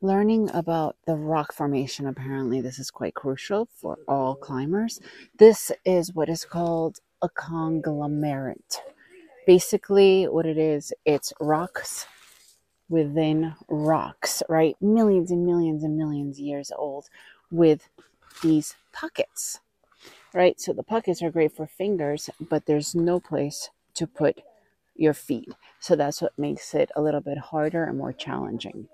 learning about the rock formation apparently this is quite crucial for all climbers. This is what is called a conglomerate. Basically what it is it's rocks within rocks right? Millions and millions and millions years old with these pockets right? So the pockets are great for fingers but there's no place to put your feet. So that's what makes it a little bit harder and more challenging.